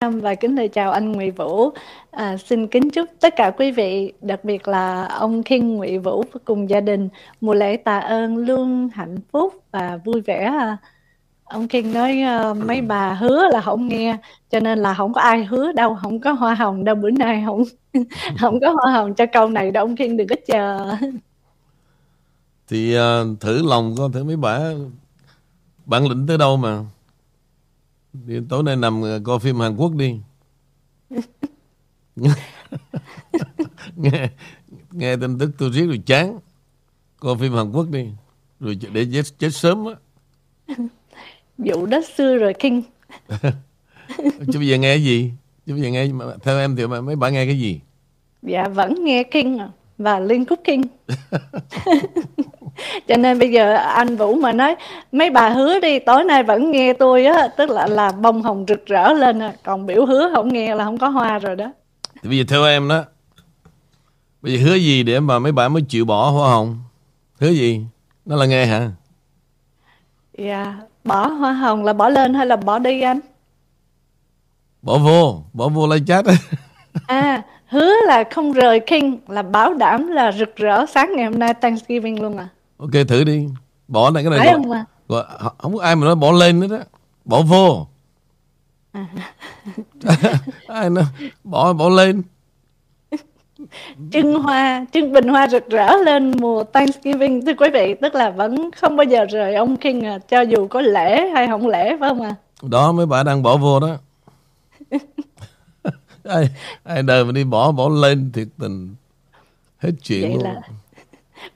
và kính lời chào anh Nguyễn Vũ. À, xin kính chúc tất cả quý vị, đặc biệt là ông Khiên Nguyễn Vũ cùng gia đình mùa lễ tạ ơn luôn hạnh phúc và vui vẻ. À, ông Khiên nói uh, mấy bà hứa là không nghe, cho nên là không có ai hứa đâu, không có hoa hồng đâu bữa nay không không có hoa hồng cho câu này đâu ông Khiên đừng có chờ. Thì uh, thử lòng con thử mấy bà bản lĩnh tới đâu mà đi tối nay nằm ờ, coi phim Hàn Quốc đi. Nghe nghe tin tức tôi riết rồi chán. Coi phim Hàn Quốc đi. Rồi để chết, chết sớm á. Vụ đất xưa rồi kinh. Chứ bây giờ nghe cái gì? Chứ bây giờ nghe theo em thì mấy bạn nghe cái gì? Dạ vẫn nghe kinh à. Và Liên Cooking. Cho nên bây giờ anh Vũ mà nói mấy bà hứa đi tối nay vẫn nghe tôi á, tức là là bông hồng rực rỡ lên à. còn biểu hứa không nghe là không có hoa rồi đó. Thì bây giờ theo em đó Bây giờ hứa gì để mà mấy bà mới chịu bỏ hoa hồng? Hứa gì? Nó là nghe hả? Dạ, bỏ hoa hồng là bỏ lên hay là bỏ đi anh? Bỏ vô, bỏ vô live chat. à, hứa là không rời King là bảo đảm là rực rỡ sáng ngày hôm nay Thanksgiving luôn à. Ok thử đi. Bỏ này cái này. Phải không à? Gọi, không có ai mà nói bỏ lên nữa đó. Bỏ vô. À. ai nói bỏ bỏ lên. Trưng hoa, trưng bình hoa rực rỡ lên mùa Thanksgiving thưa quý vị, tức là vẫn không bao giờ rời ông King à, cho dù có lễ hay không lễ phải không à? Đó mấy bà đang bỏ vô đó ai ai đời mà đi bỏ bỏ lên thiệt tình hết chuyện vậy luôn là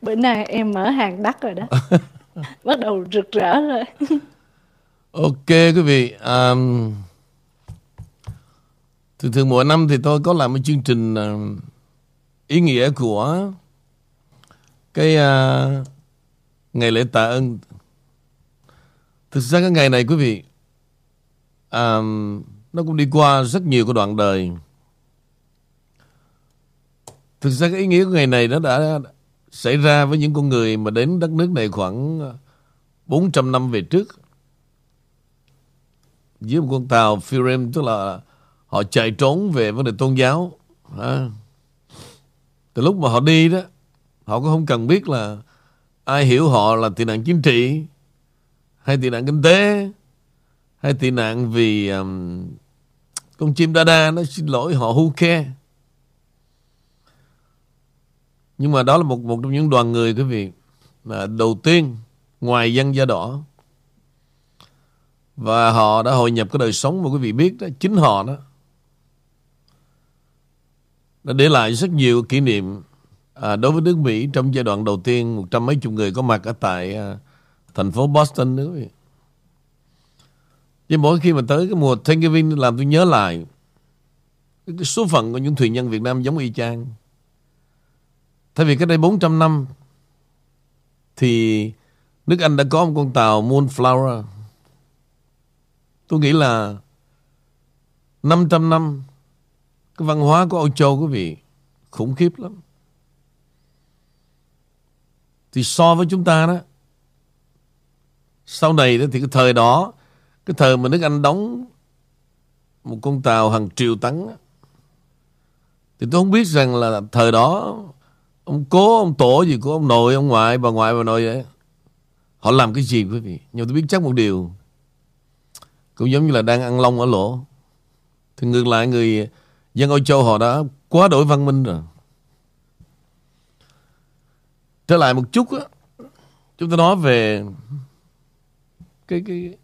bữa nay em mở hàng đắt rồi đó. Bắt đầu rực rỡ rồi. Ok quý vị um, thường thường mỗi năm thì tôi có làm một chương trình uh, ý nghĩa của cái uh, ngày lễ tạ ơn. Thực ra cái ngày này quý vị um, nó cũng đi qua rất nhiều cái đoạn đời. Thực ra cái ý nghĩa của ngày này nó đã xảy ra với những con người mà đến đất nước này khoảng ờ, 400 năm về trước. Dưới một con tàu Phirim tức là họ chạy trốn về vấn đề tôn giáo. À. Từ lúc mà họ đi đó, họ cũng không cần biết là ai hiểu họ là tị nạn chính trị hay tị nạn kinh tế hay tị nạn vì um, con chim đa đa nó xin lỗi họ who care nhưng mà đó là một một trong những đoàn người quý vị là đầu tiên ngoài dân da đỏ và họ đã hội nhập cái đời sống mà quý vị biết đó chính họ đó đã để lại rất nhiều kỷ niệm à, đối với nước Mỹ trong giai đoạn đầu tiên một trăm mấy chục người có mặt ở tại à, thành phố Boston nữa quý vị. Nhưng mỗi khi mà tới cái mùa Thanksgiving làm tôi nhớ lại cái số phận của những thuyền nhân Việt Nam giống y chang. Thay vì cái đây 400 năm, thì nước Anh đã có một con tàu Moonflower. Tôi nghĩ là 500 năm, cái văn hóa của Âu Châu, quý vị, khủng khiếp lắm. Thì so với chúng ta đó, sau này đó thì cái thời đó, cái thời mà nước Anh đóng một con tàu hàng triệu tấn thì tôi không biết rằng là thời đó ông cố ông tổ gì của ông nội ông ngoại bà ngoại bà nội vậy. Họ làm cái gì quý vị? Nhưng tôi biết chắc một điều. Cũng giống như là đang ăn lông ở lỗ. Thì ngược lại người dân Âu Châu họ đã quá đổi văn minh rồi. Trở lại một chút á chúng ta nói về cái cái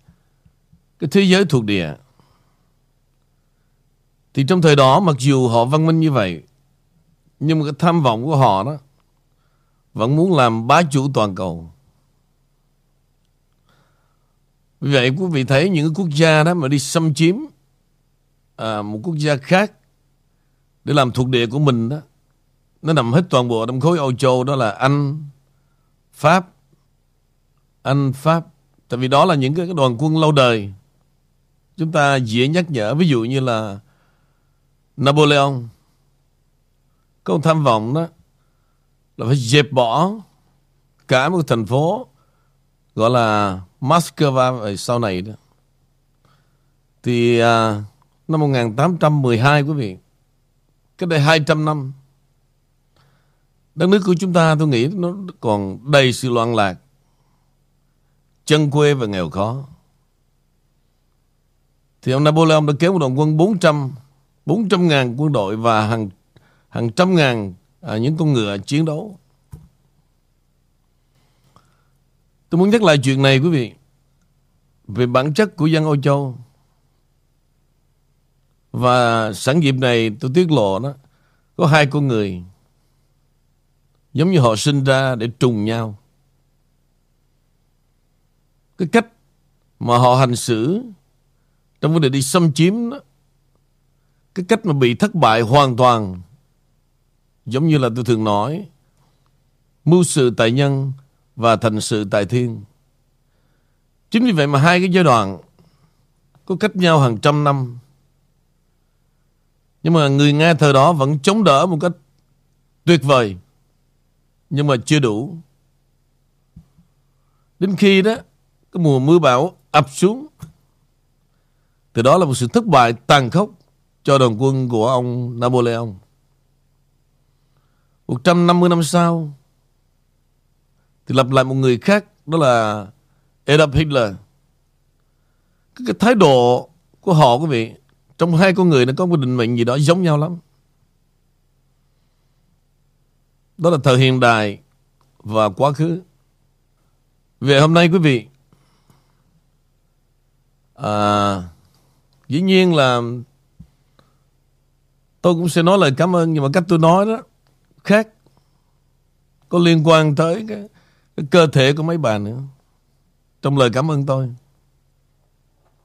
cái thế giới thuộc địa. Thì trong thời đó mặc dù họ văn minh như vậy, nhưng mà cái tham vọng của họ đó vẫn muốn làm bá chủ toàn cầu. Vì vậy quý vị thấy những quốc gia đó mà đi xâm chiếm à, một quốc gia khác để làm thuộc địa của mình đó, nó nằm hết toàn bộ trong khối Âu Châu đó là Anh, Pháp, Anh, Pháp. Tại vì đó là những cái đoàn quân lâu đời chúng ta dễ nhắc nhở ví dụ như là Napoleon câu tham vọng đó là phải dẹp bỏ cả một thành phố gọi là Moscow về sau này đó thì à, năm 1812 quý vị. Cách đây 200 năm. Đất nước của chúng ta tôi nghĩ nó còn đầy sự loạn lạc. Chân quê và nghèo khó. Thì ông Napoleon đã kéo một đoàn quân 400 400 ngàn quân đội và hàng hàng trăm ngàn à, những con ngựa chiến đấu. Tôi muốn nhắc lại chuyện này quý vị. Về bản chất của dân Âu Châu. Và sẵn dịp này tôi tiết lộ đó. Có hai con người. Giống như họ sinh ra để trùng nhau. Cái cách mà họ hành xử trong vấn đề đi xâm chiếm đó, cái cách mà bị thất bại hoàn toàn giống như là tôi thường nói mưu sự tại nhân và thành sự tại thiên. Chính vì vậy mà hai cái giai đoạn có cách nhau hàng trăm năm. Nhưng mà người Nga thời đó vẫn chống đỡ một cách tuyệt vời. Nhưng mà chưa đủ. Đến khi đó, cái mùa mưa bão ập xuống. Từ đó là một sự thất bại tàn khốc cho đoàn quân của ông Napoleon. 150 năm sau thì lập lại một người khác đó là Adolf Hitler. Cái, cái thái độ của họ quý vị trong hai con người nó có một định mệnh gì đó giống nhau lắm. Đó là thời hiện đại và quá khứ. Về hôm nay quý vị à, dĩ nhiên là tôi cũng sẽ nói lời cảm ơn nhưng mà cách tôi nói đó khác có liên quan tới cái, cái cơ thể của mấy bà nữa. Trong lời cảm ơn tôi.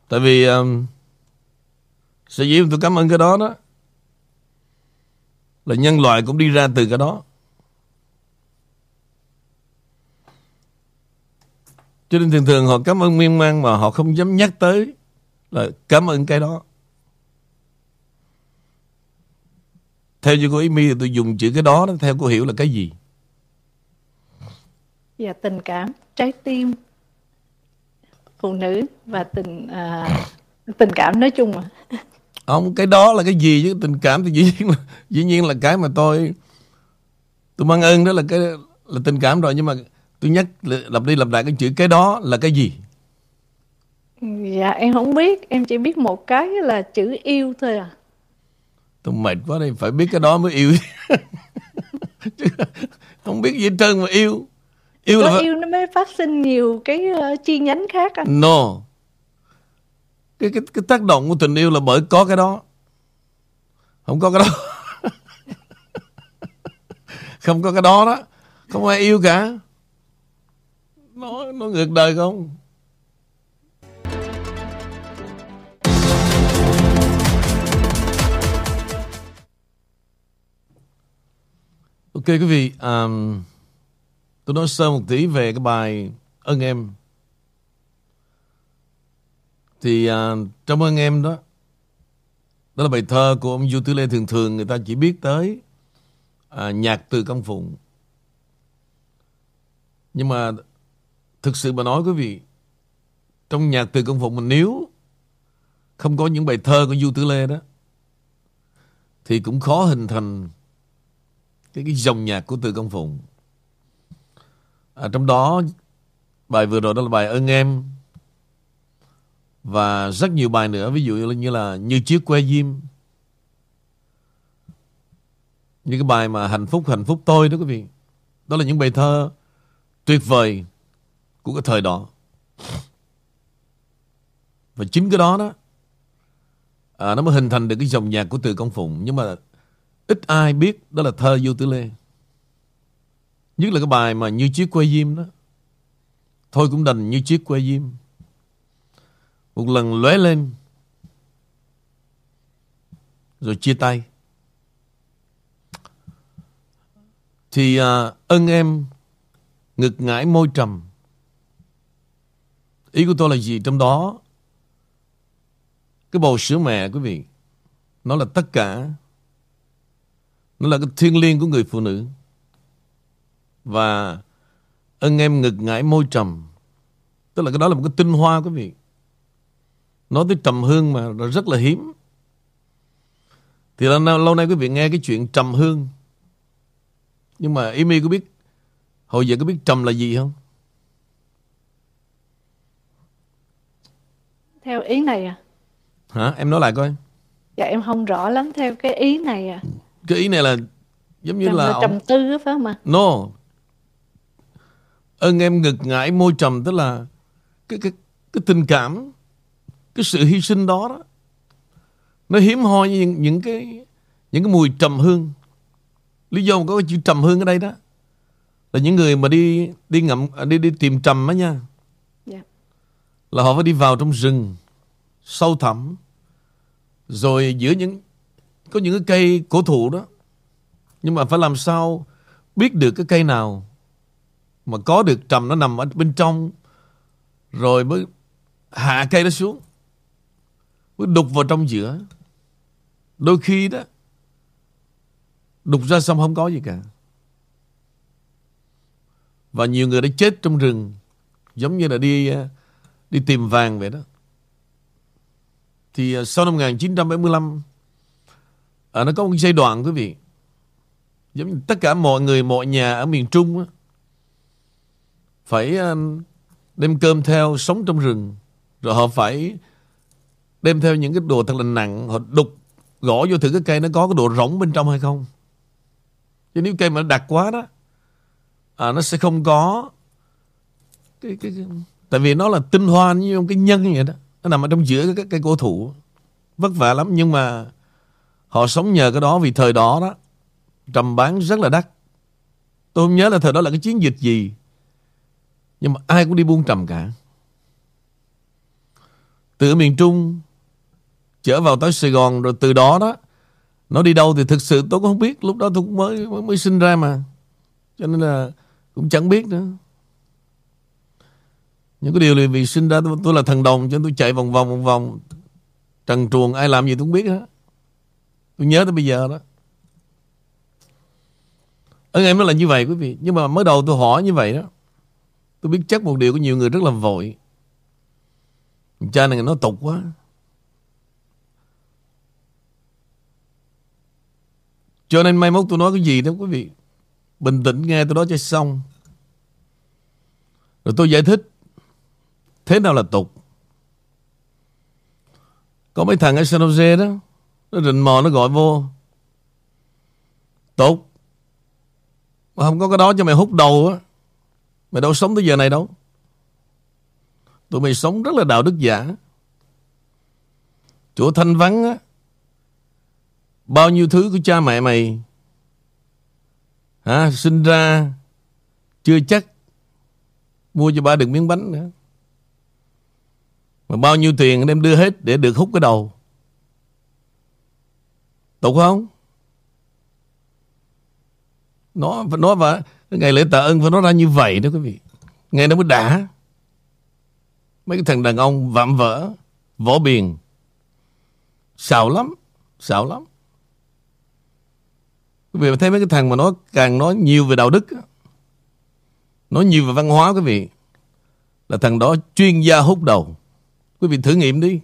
Tại vì um, sở dĩ tôi cảm ơn cái đó đó là nhân loại cũng đi ra từ cái đó. Cho nên thường thường họ cảm ơn miên man mà họ không dám nhắc tới là cảm ơn cái đó. Theo như cô ý mi thì tôi dùng chữ cái đó, theo cô hiểu là cái gì? Dạ tình cảm, trái tim, phụ nữ và tình à, tình cảm nói chung mà. Không, cái đó là cái gì chứ tình cảm thì dĩ nhiên là dĩ nhiên là cái mà tôi tôi mang ơn đó là cái là tình cảm rồi nhưng mà tôi nhắc lặp đi lặp lại cái chữ cái đó là cái gì? Dạ em không biết, em chỉ biết một cái là chữ yêu thôi à tôi mệt quá đây phải biết cái đó mới yêu. Chứ không biết gì hết trơn mà yêu. Yêu có là yêu nó mới phát sinh nhiều cái uh, chi nhánh khác anh no. Cái, cái cái tác động của tình yêu là bởi có cái đó. Không có cái đó. Không có cái đó đó. Không ai yêu cả. Nó nó ngược đời không Ok quý vị, um, tôi nói sơ một tí về cái bài ơn em. Thì uh, trong ơn em đó, đó là bài thơ của ông Du Tư Lê thường thường người ta chỉ biết tới uh, nhạc từ công phụng. Nhưng mà thực sự mà nói quý vị, trong nhạc từ công phụng mình nếu không có những bài thơ của Du Tư Lê đó, thì cũng khó hình thành cái, cái dòng nhạc của Từ Công Phụng. À, trong đó bài vừa rồi đó là bài ơn em. Và rất nhiều bài nữa ví dụ như là như chiếc que diêm. Như cái bài mà hạnh phúc hạnh phúc tôi đó quý vị. Đó là những bài thơ tuyệt vời của cái thời đó. Và chính cái đó đó à, nó mới hình thành được cái dòng nhạc của từ công phụng. Nhưng mà Ít ai biết đó là thơ Du Tử Lê. Nhất là cái bài mà như chiếc que diêm đó. Thôi cũng đành như chiếc que diêm. Một lần lóe lên. Rồi chia tay. Thì à, ân em ngực ngãi môi trầm. Ý của tôi là gì? Trong đó cái bầu sữa mẹ quý vị nó là tất cả nó là cái thiên liêng của người phụ nữ. Và ân em ngực ngãi môi trầm. Tức là cái đó là một cái tinh hoa quý vị. Nói tới trầm hương mà rất là hiếm. Thì lâu, lâu nay quý vị nghe cái chuyện trầm hương. Nhưng mà Amy có biết hồi giờ có biết trầm là gì không? Theo ý này à? Hả? Em nói lại coi. Dạ em không rõ lắm theo cái ý này à. Cái ý này là giống như Trầm là, là ông- trầm tư phải không ạ? No. Ơn em ngực ngại môi trầm tức là cái cái cái tình cảm, cái sự hy sinh đó đó. Nó hiếm hoi như những, những cái những cái mùi trầm hương. Lý do mà có cái chữ trầm hương ở đây đó là những người mà đi đi ngậm à, đi đi tìm trầm á nha. Dạ. Là họ phải đi vào trong rừng sâu thẳm rồi giữa những có những cái cây cổ thụ đó. Nhưng mà phải làm sao biết được cái cây nào mà có được trầm nó nằm ở bên trong, rồi mới hạ cây đó xuống, mới đục vào trong giữa. Đôi khi đó, đục ra xong không có gì cả. Và nhiều người đã chết trong rừng, giống như là đi à, đi tìm vàng vậy đó. Thì à, sau năm 1975 à, nó có một giai đoạn quý vị. Giống như tất cả mọi người mọi nhà ở miền Trung á, phải đem cơm theo sống trong rừng. Rồi họ phải đem theo những cái đồ thật là nặng họ đục gõ vô thử cái cây nó có cái độ rỗng bên trong hay không. Chứ nếu cây mà nó đặc quá đó à, nó sẽ không có cái, cái, cái tại vì nó là tinh hoa như một cái nhân vậy đó. Nó nằm ở trong giữa cái, cái cây cổ thụ. Vất vả lắm nhưng mà họ sống nhờ cái đó vì thời đó đó. Trầm bán rất là đắt. Tôi không nhớ là thời đó là cái chiến dịch gì. Nhưng mà ai cũng đi buôn trầm cả. Từ miền Trung trở vào tới Sài Gòn rồi từ đó đó nó đi đâu thì thực sự tôi cũng không biết. Lúc đó tôi cũng mới mới, mới sinh ra mà. Cho nên là cũng chẳng biết nữa. Những cái điều này vì sinh ra tôi, tôi là thần đồng cho nên tôi chạy vòng vòng vòng vòng. Trần truồng ai làm gì tôi không biết hết tôi nhớ tới bây giờ đó. Anh em nó là như vậy quý vị. Nhưng mà mới đầu tôi hỏi như vậy đó. Tôi biết chắc một điều có nhiều người rất là vội. Cha này nó tục quá. Cho nên mai mốt tôi nói cái gì đó quý vị? Bình tĩnh nghe tôi nói cho xong. Rồi tôi giải thích. Thế nào là tục? Có mấy thằng ở San Jose đó nó rình mò, nó gọi vô. Tục mà không có cái đó cho mày hút đầu á. Mày đâu sống tới giờ này đâu. Tụi mày sống rất là đạo đức giả. Chỗ thanh vắng á, bao nhiêu thứ của cha mẹ mày, hả, sinh ra chưa chắc mua cho ba được miếng bánh nữa. Mà bao nhiêu tiền đem đưa hết để được hút cái đầu tục không? Nó nó và ngày lễ tạ ơn và nó ra như vậy đó quý vị. Nghe nó mới đã. Mấy cái thằng đàn ông vạm vỡ, võ biền. Xạo lắm xạo lắm. Quý vị thấy mấy cái thằng mà nó càng nói nhiều về đạo đức nói nhiều về văn hóa quý vị, là thằng đó chuyên gia hút đầu. Quý vị thử nghiệm đi.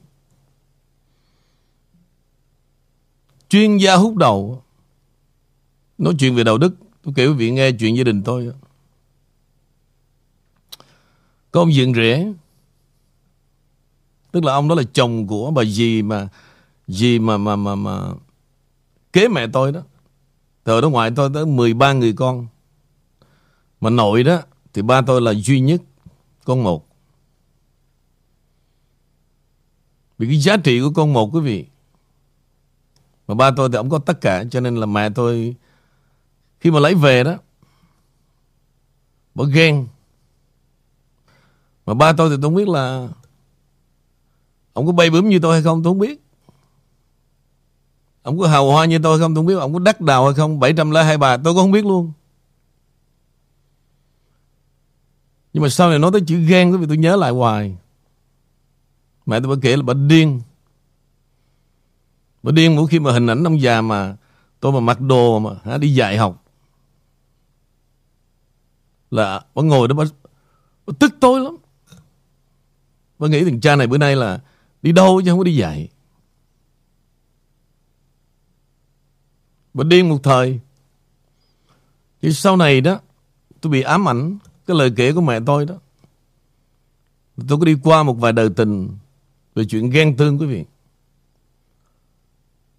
Chuyên gia hút đầu. Nói chuyện về đạo đức. Tôi kể quý vị nghe chuyện gia đình tôi có ông diện rễ. Tức là ông đó là chồng của bà gì mà gì mà mà mà mà kế mẹ tôi đó. Từ đó ngoại tôi tới 13 người con. Mà nội đó thì ba tôi là duy nhất, con một. Vì cái giá trị của con một, quý vị mà ba tôi thì ông có tất cả, cho nên là mẹ tôi, khi mà lấy về đó bà ghen. Mà ba tôi thì tôi không biết là ông có bay bướm như tôi hay không, tôi không biết. Ông có hào hoa như tôi hay không, tôi không biết. Ông có đắc đào hay không 700 lá hai bà, tôi cũng không biết luôn. Nhưng mà sau này nói tới chữ ghen Vì tôi nhớ lại hoài. Mẹ tôi bà kể là bà điên. Mà điên mỗi khi mà hình ảnh ông già mà tôi mà mặc đồ mà hả, đi dạy học. Là bà ngồi đó bà, bà tức tôi lắm. Bà nghĩ thằng cha này bữa nay là đi đâu chứ không có đi dạy. Bà điên một thời. Thì sau này đó Tôi bị ám ảnh Cái lời kể của mẹ tôi đó. Tôi có đi qua một vài đời tình Về chuyện ghen tương quý vị.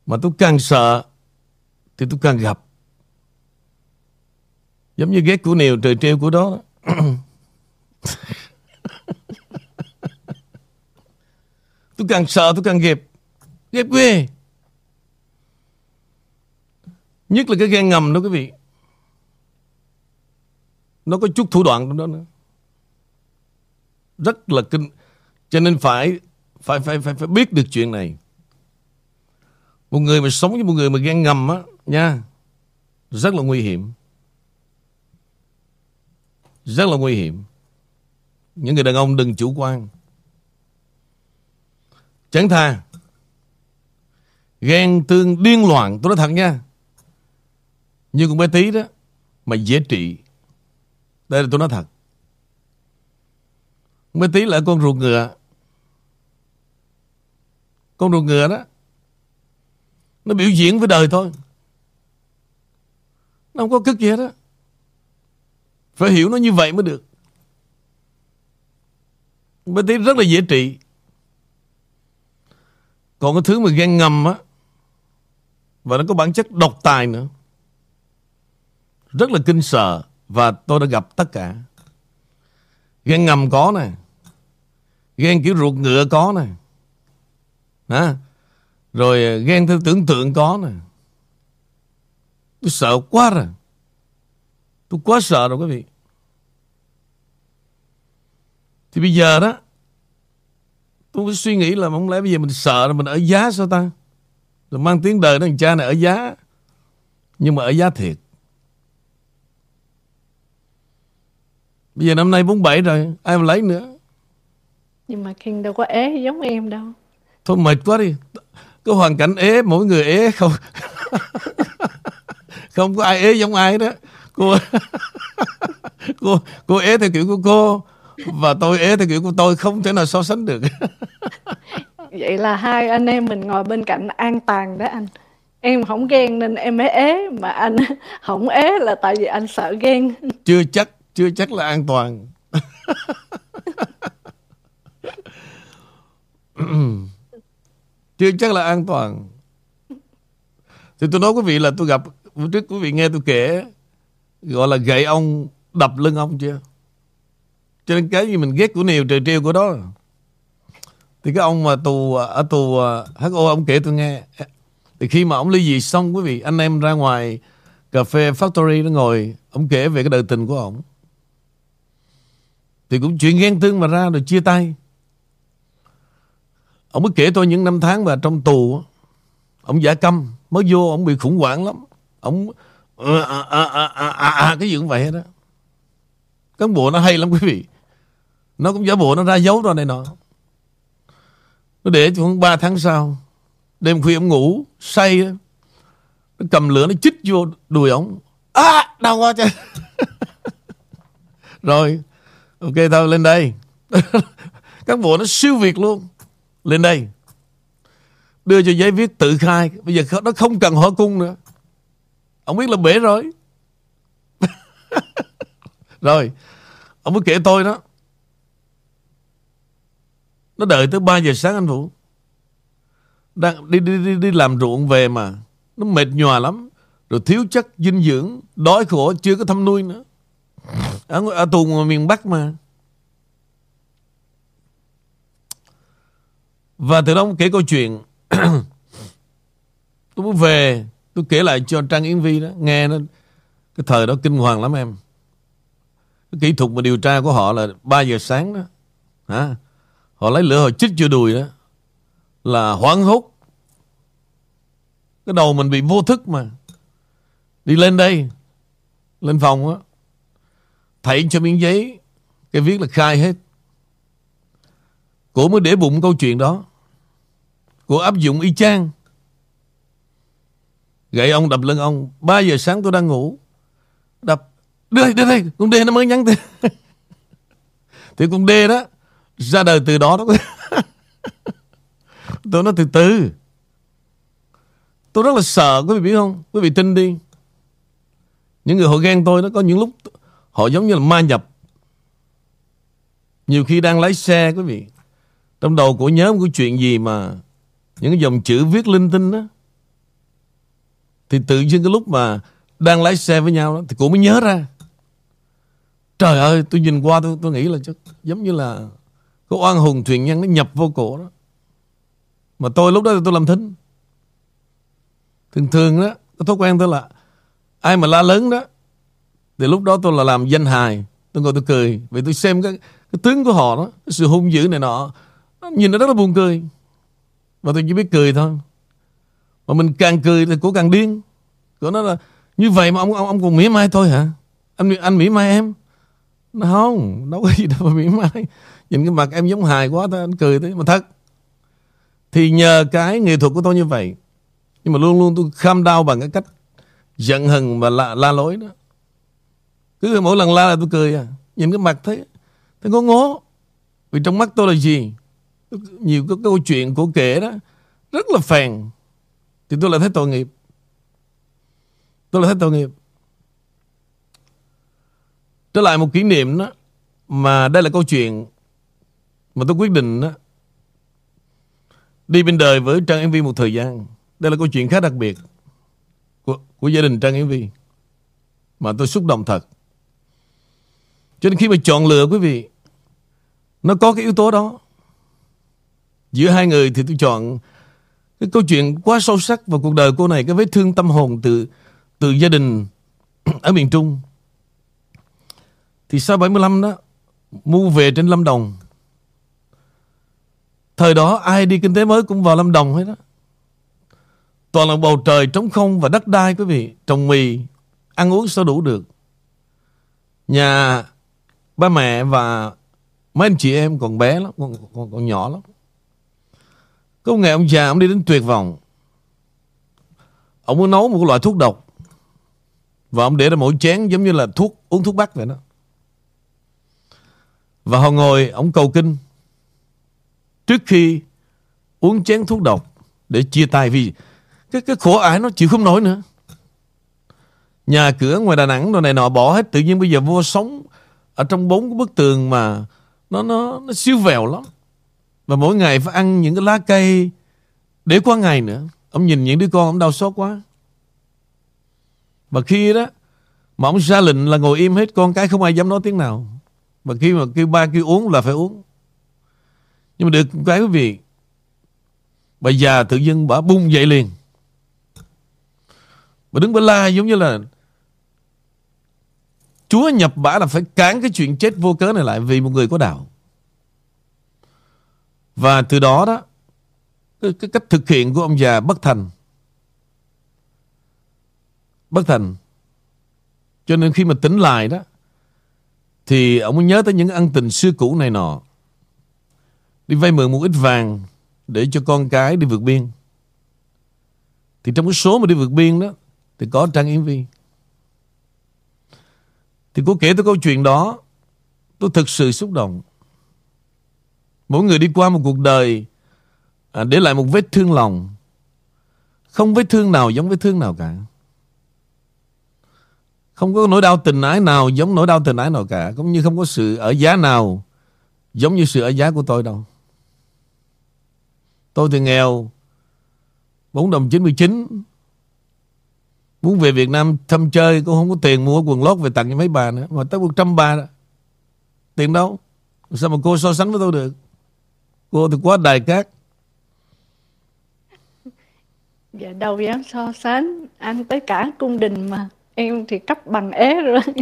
Mà tôi càng sợ Thì tôi càng gặp. Giống như ghét của nhiều trời treo của đó. Tôi càng sợ tôi càng ghẹp. Ghép ghê. Nhất là cái ghen ngầm đó quý vị. Nó có chút thủ đoạn trong đó nữa. Rất là kinh. Cho nên phải phải, phải, phải, phải biết được chuyện này. Một người mà sống với một người mà ghen ngầm á, Nha, Rất là nguy hiểm. Rất là nguy hiểm. Những người đàn ông đừng chủ quan. Chẳng thà Ghen tương điên loạn, Tôi nói thật nha. Như con bé tí đó, Mà dễ trị. Đây là tôi nói thật. Con bé tí là con ruột ngựa. Con ruột ngựa đó nó biểu diễn với đời thôi. Nó không có cất gì hết á. Phải hiểu nó như vậy mới được. Con bé rất là dễ trị. Còn cái thứ mà ghen ngầm á Và nó có bản chất độc tài nữa. Rất là kinh sợ Và tôi đã gặp tất cả. Ghen ngầm có nè. Ghen kiểu ruột ngựa có nè. À, rồi ghen theo tưởng tượng có nè. Tôi sợ quá rồi. Tôi quá sợ rồi quý vị. Thì bây giờ đó Tôi cứ suy nghĩ là không lẽ bây giờ mình sợ là mình ở giá sao ta? Rồi mang tiếng đời đó thằng cha này ở giá Nhưng mà ở giá thiệt. Bây giờ năm nay 47 rồi Ai mà lấy nữa? Nhưng mà King đâu có ế giống em đâu. Thôi mệt quá đi Có hoàn cảnh ế Mỗi người ế không Không có ai ế giống ai đó. Cô Cô, cô ế theo kiểu của cô và tôi ế theo kiểu của tôi không thể nào so sánh được. Vậy là hai anh em mình ngồi bên cạnh an toàn đó anh. Em không ghen nên em mới ế mà anh không ế là tại vì anh sợ ghen. Chưa chắc chưa chắc là an toàn chưa chắc là an toàn. Thì tôi nói quý vị là tôi gặp, trước quý vị nghe tôi kể, gọi là gậy ông, đập lưng ông chưa? Cho nên cái gì mình ghét của nhiều trời trêu của đó. Thì cái ông mà tù à, Ở tù à, HO ông kể tôi nghe. Thì khi mà ông ly dị xong quý vị, Anh em ra ngoài cà phê factory nó ngồi, Ông kể về cái đời tình của ông. Thì cũng chuyện ghen tương mà ra rồi chia tay. Ông mới kể tôi những năm tháng mà trong tù Ông giả câm Mới vô ông bị khủng hoảng lắm. Ông à, à, à, à, à, à, Cái gì cũng vậy đó Cán bộ nó hay lắm quý vị. Nó cũng giả bộ nó ra dấu rồi này nọ. Nó để cho khoảng 3 tháng sau Đêm khuya ông ngủ Say Nó cầm lửa nó chích vô đùi ông. À đau quá trời, Rồi Ok tao lên đây. Các bộ nó siêu việt luôn. Lên đây. Đưa cho giấy viết tự khai. Bây giờ nó không cần hỏi cung nữa. Ông biết là bể rồi. Rồi Ông mới kể tôi đó. Nó đợi tới 3 giờ sáng anh Vũ. Đang đi, đi, đi, đi làm ruộng về mà. Nó mệt nhòa lắm. Rồi thiếu chất dinh dưỡng Đói khổ chưa có thăm nuôi nữa. Ở, ở tù ngoài miền Bắc mà. Và từ đó kể câu chuyện. Tôi muốn về, Tôi kể lại cho Trang Yến Vi đó, Nghe nó, Cái thời đó kinh hoàng lắm em. Cái kỹ thuật mà điều tra của họ là 3 giờ sáng đó. Hả? Họ lấy lửa, họ chích vô đùi đó. Là hoảng hốt. Cái đầu mình bị vô thức mà. Đi lên đây, Lên phòng á. Thầy cho miếng giấy, Cái viết là khai hết. Cổ mới để bụng câu chuyện đó. Cô áp dụng y chang. Gậy ông đập lưng ông. 3 giờ sáng tôi đang ngủ. Đập. Đưa đây, đưa đây Con đê nó mới nhắn tin. Thì con đê đó ra đời từ đó đó. Tôi nói từ từ. Tôi rất là sợ quý vị biết không? Quý vị tin đi. Những người họ ghen tôi nó có những lúc Họ giống như là ma nhập. Nhiều khi đang lái xe quý vị. Trong đầu của nhớ một cái chuyện gì mà những cái dòng chữ viết linh tinh đó Thì tự nhiên cái lúc mà Đang lái xe với nhau đó Thì cô mới nhớ ra. Trời ơi tôi nhìn qua tôi tôi nghĩ là chắc Giống như là Có oan hùng thuyền nhân nó nhập vô cổ đó. Mà tôi lúc đó tôi làm thính. Thường thường đó Cái thói quen tôi là Ai mà la lớn đó Thì lúc đó tôi là làm danh hài. Tôi ngồi tôi cười Vì tôi xem cái, cái tướng của họ đó cái Sự hung dữ này nọ Nhìn nó rất là buồn cười. Và tôi chỉ biết cười thôi Mà mình càng cười thì cô càng điên Cô nói là Như vậy mà ông ông, ông còn mỉa mai thôi hả Anh anh mỉa mai em nó không đâu có gì đâu mà mỉa mai Nhìn cái mặt em giống hài quá thôi Anh cười thế mà thật Thì nhờ cái nghệ thuật của tôi như vậy nhưng mà luôn luôn tôi kham đau bằng cái cách giận hờn và la, la lối đó. Cứ mỗi lần la là tôi cười à. Nhìn cái mặt thấy, thấy có ngố. Vì trong mắt tôi là gì? Nhiều cái câu chuyện của kể đó rất là phèn. Thì tôi lại thấy tội nghiệp. Tôi lại thấy tội nghiệp. Trở lại một kỷ niệm đó mà đây là câu chuyện mà tôi quyết định đó đi bên đời với Trang MV một thời gian. Đây là câu chuyện khá đặc biệt của, của gia đình Trang Yến mà tôi xúc động thật. Cho nên khi mà chọn lựa quý vị nó có cái yếu tố đó. Giữa hai người thì tôi chọn cái câu chuyện quá sâu sắc vào cuộc đời cô này, cái vết thương tâm hồn từ từ gia đình ở miền Trung. Thì sau 75 đó mua về trên Lâm Đồng. Thời đó ai đi kinh tế mới cũng vào Lâm Đồng hết đó. Toàn là bầu trời trống không và đất đai quý vị. Trồng mì, ăn uống sao đủ được. Nhà ba mẹ và mấy anh chị em còn bé lắm, còn, còn, còn nhỏ lắm. Có một ngày ông già ông đi đến tuyệt vọng. Ông muốn nấu một loại thuốc độc. Và ông để ra mỗi chén giống như là thuốc uống thuốc bắc vậy đó. Và họ ngồi, ông cầu kinh. Trước khi uống chén thuốc độc để chia tay vì cái cái khổ ải nó chịu không nổi nữa nhà cửa ngoài Đà Nẵng đồ này nọ bỏ hết tự nhiên bây giờ vô sống ở trong bốn cái bức tường mà nó nó nó siêu vẹo lắm và mỗi ngày phải ăn những cái lá cây để qua ngày nữa. Ông nhìn những đứa con, ông đau xót quá. Và khi đó, mà ông ra lệnh là ngồi im hết, con cái không ai dám nói tiếng nào. Và khi mà kêu ba kêu uống là phải uống. Nhưng mà được cái quý vị, bà già tự dưng bà bung dậy liền. Bà đứng bà la giống như là Chúa nhập bả là phải cản cái chuyện chết vô cớ này lại vì một người có đạo. Và từ đó đó cái, cái cách thực hiện của ông già bất thành. Bất thành. Cho nên khi mà tỉnh lại đó thì ông mới nhớ tới những ân tình xưa cũ này nọ. Đi vay mượn một ít vàng để cho con cái đi vượt biên. Thì trong cái số mà đi vượt biên đó thì có Trang Yến Vi. Thì cô kể tới câu chuyện đó, tôi thực sự xúc động. Mỗi người đi qua một cuộc đời à, để lại một vết thương lòng. Không vết thương nào giống vết thương nào cả. Không có nỗi đau tình ái nào giống nỗi đau tình ái nào cả. Cũng như không có sự ở giá nào giống như sự ở giá của tôi đâu. Tôi thì nghèo 4 đồng 99 Muốn về Việt Nam thăm chơi Cũng không có tiền mua quần lót về tặng cho mấy bà nữa Mà tới 100 bà đó Tiền đâu Sao mà cô so sánh với tôi được Cô thì quá đài cát. Dạ đâu dám so sánh Anh tới cả cung đình mà Em thì cấp bằng ế rồi.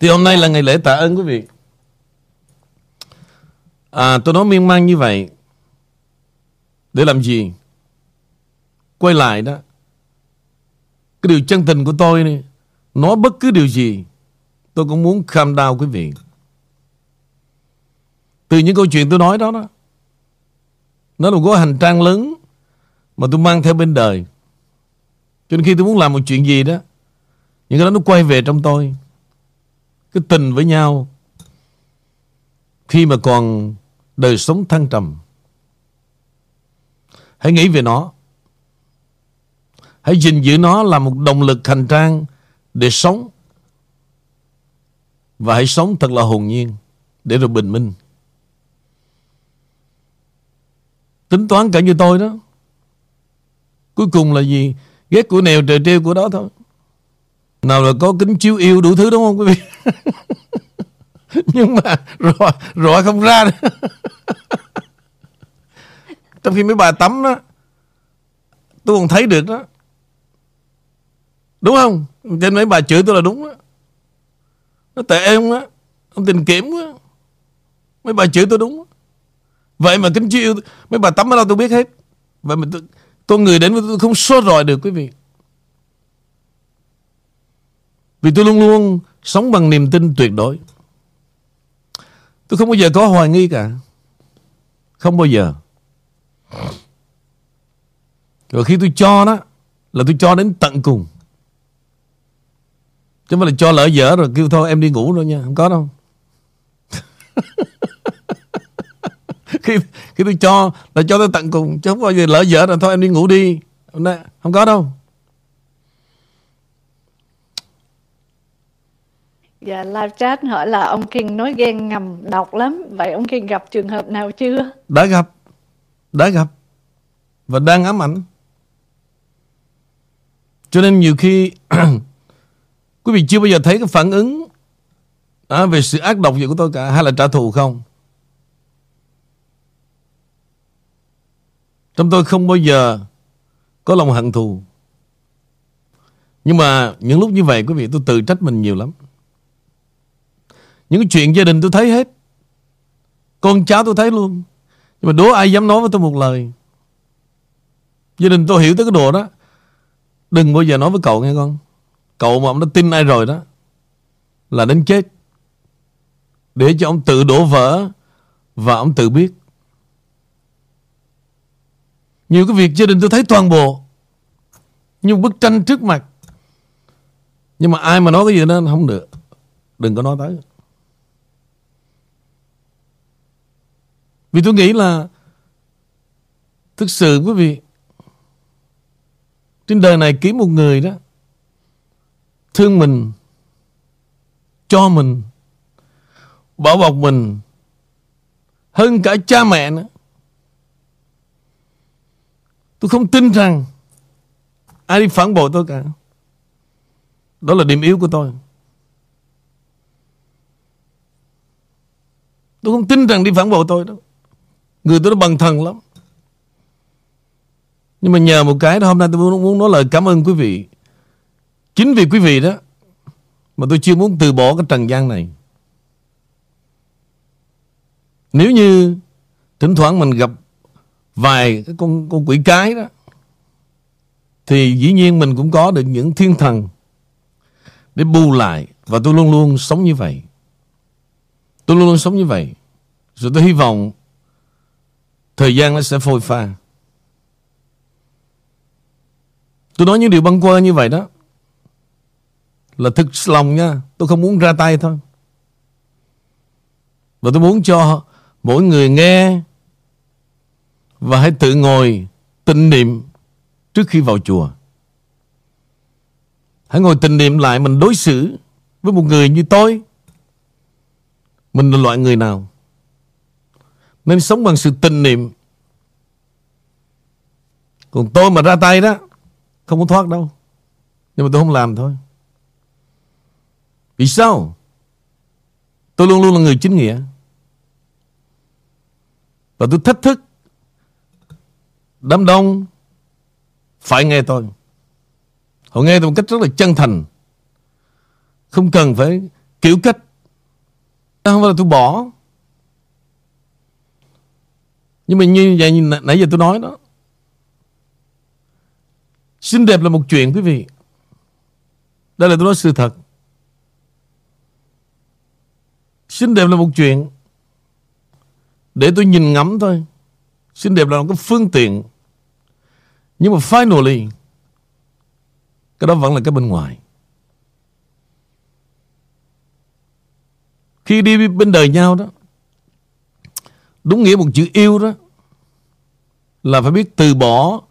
Thì hôm nay là ngày lễ tạ ơn quý vị. À tôi nói miên man như vậy Để làm gì? Quay lại đó. Cái điều chân tình của tôi này nói bất cứ điều gì tôi cũng muốn kham đau quý vị từ những câu chuyện tôi nói đó đó nó là một gói hành trang lớn mà tôi mang theo bên đời cho nên khi tôi muốn làm một chuyện gì đó, những cái đó nó quay về trong tôi cái tình với nhau khi mà còn đời sống thăng trầm, Hãy nghĩ về nó. Hãy gìn giữ nó là một động lực hành trang để sống. Và hãy sống thật là hồn nhiên, để rồi bình minh. Tính toán cả như tôi đó. Cuối cùng là gì? Ghét của nèo trời treo của đó thôi. Nào là có kính chiếu yêu đủ thứ đúng không quý vị? Nhưng mà rõ, rõ không ra nữa. Trong khi mấy bà tắm đó Tôi còn thấy được đó Đúng không Trên mấy bà chửi tôi là đúng đó Nó tệ em á Ông tình kiểm á Mấy bà chửi tôi đúng đó. Vậy mà kính chiêu Mấy bà tắm ở đâu tôi biết hết. Vậy mà tôi, tôi người đến với tôi không sốt rồi được quý vị. Vì tôi luôn luôn Sống bằng niềm tin tuyệt đối. Tôi không bao giờ có hoài nghi cả. Không bao giờ. Rồi khi tôi cho đó Là tôi cho đến tận cùng. Chứ không phải là cho lỡ dở rồi kêu thôi em đi ngủ rồi nha Không có đâu. khi, khi tôi cho là cho tới tận cùng Chứ không bao giờ lỡ dở rồi thôi em đi ngủ đi Không có đâu Dạ, live chat hỏi là ông Kiên nói ghen ngầm độc lắm. Vậy ông Kiên gặp trường hợp nào chưa? Đã gặp. Đã gặp. Và đang ám ảnh. Cho nên nhiều khi quý vị chưa bao giờ thấy cái phản ứng à, về sự ác độc gì của tôi cả hay là trả thù không? Trong tôi không bao giờ có lòng hận thù. Nhưng mà những lúc như vậy, quý vị, tôi tự trách mình nhiều lắm. Những chuyện gia đình tôi thấy hết. Con cháu tôi thấy luôn. Nhưng mà đố ai dám nói với tôi một lời. Gia đình tôi hiểu tới cái đồ đó. Đừng bao giờ nói với cậu nghe con Cậu mà ông đã tin ai rồi đó, Là đến chết Để cho ông tự đổ vỡ Và ông tự biết nhiều cái việc gia đình tôi thấy toàn bộ Như bức tranh trước mặt. Nhưng mà ai mà nói cái gì đó không được. Đừng có nói tới. Vì tôi nghĩ là Thực sự quý vị, trên đời này kiếm một người đó, Thương mình, Cho mình, Bảo bọc mình, Hơn cả cha mẹ nữa. Tôi không tin rằng Ai đi phản bội tôi cả Đó là điểm yếu của tôi Tôi không tin rằng đi phản bội tôi đâu Người tôi nó bằng thần lắm nhưng mà nhờ một cái đó hôm nay tôi muốn, muốn nói lời cảm ơn quý vị. Chính vì quý vị đó mà tôi chưa muốn từ bỏ cái trần gian này. Nếu như thỉnh thoảng mình gặp vài cái con con quỷ cái đó thì dĩ nhiên mình cũng có được những thiên thần để bù lại và tôi luôn luôn sống như vậy. Tôi luôn luôn sống như vậy. Rồi tôi hy vọng thời gian nó sẽ phôi pha. Tôi nói những điều băng quơ như vậy đó Là thực lòng nha Tôi không muốn ra tay thôi Và tôi muốn cho Mỗi người nghe và hãy tự ngồi tịnh niệm Trước khi vào chùa. Hãy ngồi tình niệm lại Mình đối xử với một người như tôi. Mình là loại người nào? Nên sống bằng sự tình niệm. Còn tôi mà ra tay đó, không có thoát đâu. Nhưng mà tôi không làm thôi. Vì sao? Tôi luôn luôn là người chính nghĩa. Và tôi thách thức Đám đông Phải nghe tôi Họ nghe tôi một cách rất là chân thành Không cần phải kiểu cách Không phải là tôi bỏ Nhưng mà như vậy nãy giờ tôi nói đó Xinh đẹp là một chuyện, quý vị. Đây là tôi nói sự thật. Xinh đẹp là một chuyện. Để tôi nhìn ngắm thôi. Xinh đẹp là một cái phương tiện. Nhưng mà finally, cái đó vẫn là cái bên ngoài. Khi đi bên đời nhau đó, đúng nghĩa một chữ yêu đó, là phải biết từ bỏ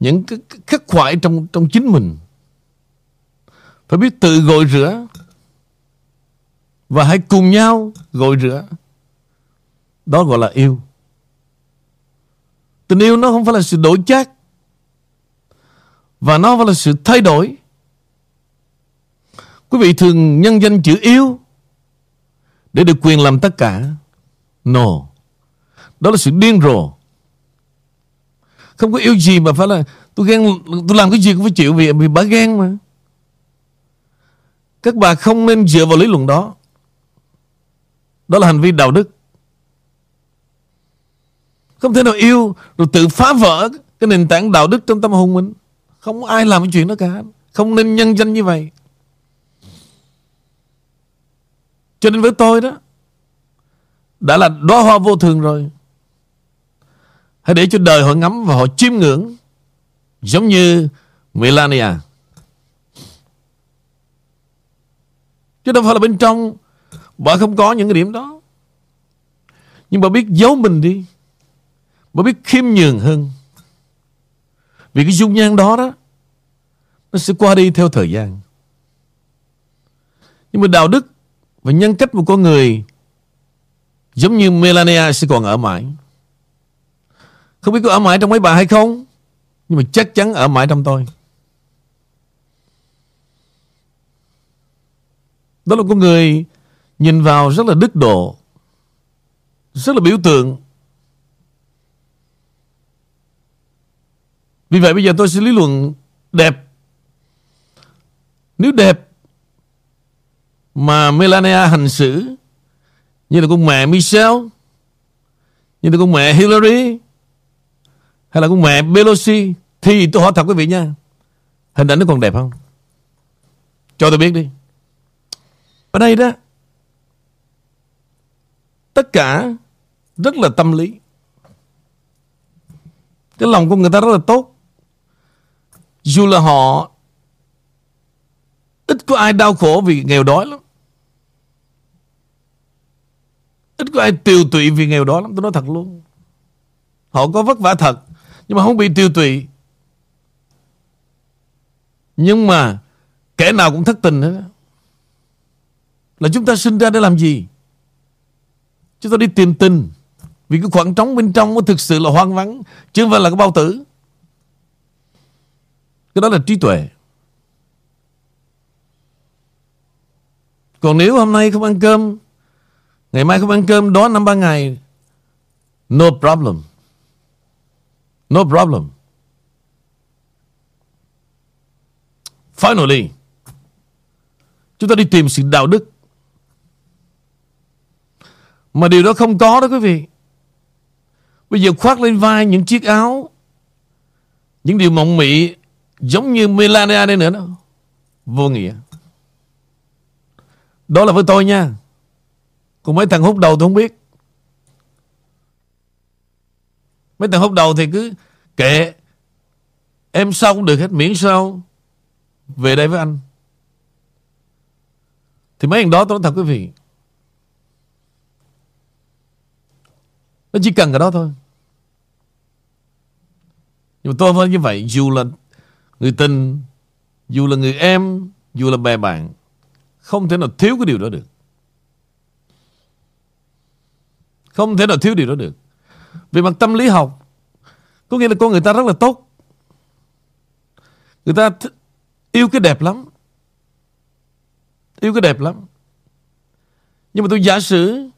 những cái khắc khoải trong trong chính mình. Phải biết tự gội rửa và hãy cùng nhau gội rửa. Đó gọi là yêu. Tình yêu nó không phải là sự đổi chác và nó phải là sự thay đổi. Quý vị thường nhân danh chữ yêu để được quyền làm tất cả. No. Đó là sự điên rồ. Không có yêu gì mà phải là tôi ghen, tôi làm cái gì cũng phải chịu vì vì bà ghen mà. Các bà không nên dựa vào lý luận đó. Đó là hành vi đạo đức. Không thể nào yêu, rồi tự phá vỡ cái nền tảng đạo đức trong tâm hồn mình. Không ai làm cái chuyện đó cả. Không nên nhân danh như vậy. Cho nên với tôi đó, đã là đóa hoa vô thường rồi. Hãy để cho đời họ ngắm và họ chiêm ngưỡng, giống như Melania. Chứ đâu phải là bên trong, bà không có những cái điểm đó. Nhưng bà biết giấu mình đi. Bà biết khiêm nhường hơn. Vì cái dung nhan đó đó nó sẽ qua đi theo thời gian. Nhưng mà đạo đức và nhân cách của con người giống như Melania sẽ còn ở mãi. Không biết có ở mãi trong mấy bà hay không? Nhưng mà chắc chắn ở mãi trong tôi. Đó là con người nhìn vào rất là đức độ, rất là biểu tượng. Vì vậy bây giờ tôi sẽ lý luận đẹp. Nếu đẹp mà Melania hành xử như là con mẹ Michelle, như là con mẹ Hillary, hay là con mẹ Pelosi, thì tôi hỏi thật quý vị nha, hình ảnh nó còn đẹp không? Cho tôi biết đi. Ở đây đó, tất cả rất là tâm lý. Cái lòng của người ta rất là tốt. Dù là họ, ít có ai đau khổ vì nghèo đói lắm. Ít có ai tiêu tụy vì nghèo đói lắm. Tôi nói thật luôn. Họ có vất vả thật. Nhưng mà không bị tiêu tụy. Nhưng mà kẻ nào cũng thất tình hết. Là chúng ta sinh ra để làm gì? Chúng ta đi tìm tình. Vì cái khoảng trống bên trong nó thực sự là hoang vắng. Chứ không phải là cái bao tử. Cái đó là trí tuệ. Còn nếu hôm nay không ăn cơm, Ngày mai không ăn cơm, đó năm ba ngày, No problem. No problem. Finally, Chúng ta đi tìm sự đạo đức. Mà điều đó không có đó quý vị. Bây giờ khoác lên vai những chiếc áo, Những điều mộng mị Giống như Melania đây nữa đó. Vô nghĩa. Đó là với tôi nha. Còn mấy thằng hút đầu tôi không biết. Mấy thằng hút đầu thì cứ Kệ. Em sao cũng được hết miễn sao. Về đây với anh. Thì mấy thằng đó tôi nói thật quý vị. Nó chỉ cần cái đó thôi. Nhưng mà tôi không như vậy. Dù là người tình, Dù là người em, Dù là bè bạn, Không thể nào thiếu cái điều đó được. Không thể nào thiếu điều đó được. Về mặt tâm lý học, Có nghĩa là con người ta rất là tốt. Người ta yêu cái đẹp lắm. Yêu cái đẹp lắm. Nhưng mà tôi giả sử